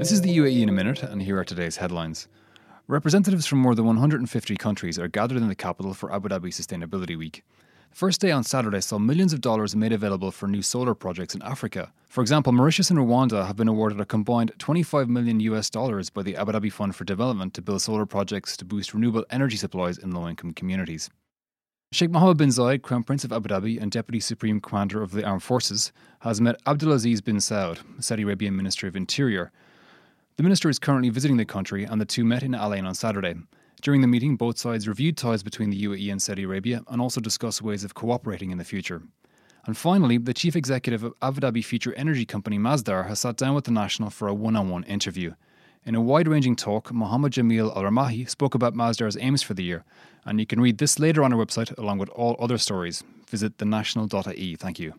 This is the UAE in a minute, and here are today's headlines. Representatives from more than 150 countries are gathered in the capital for Abu Dhabi Sustainability Week. The first day on Saturday saw millions of dollars made available for new solar projects in Africa. For example, Mauritius and Rwanda have been awarded a combined 25 million US dollars by the Abu Dhabi Fund for Development to build solar projects to boost renewable energy supplies in low income communities. Sheikh Mohammed bin Zayed, Crown Prince of Abu Dhabi and Deputy Supreme Commander of the Armed Forces, has met Abdulaziz bin Saud, Saudi Arabian Minister of Interior. The minister is currently visiting the country, and the two met in Al Ain on Saturday. During the meeting, both sides reviewed ties between the UAE and Saudi Arabia and also discussed ways of cooperating in the future. And finally, the chief executive of Abu Dhabi future energy company Masdar has sat down with the national for a one on one interview. In a wide ranging talk, Mohammed Jamil Al Ramahi spoke about Masdar's aims for the year, and you can read this later on our website along with all other stories. Visit thenational.ae. Thank you.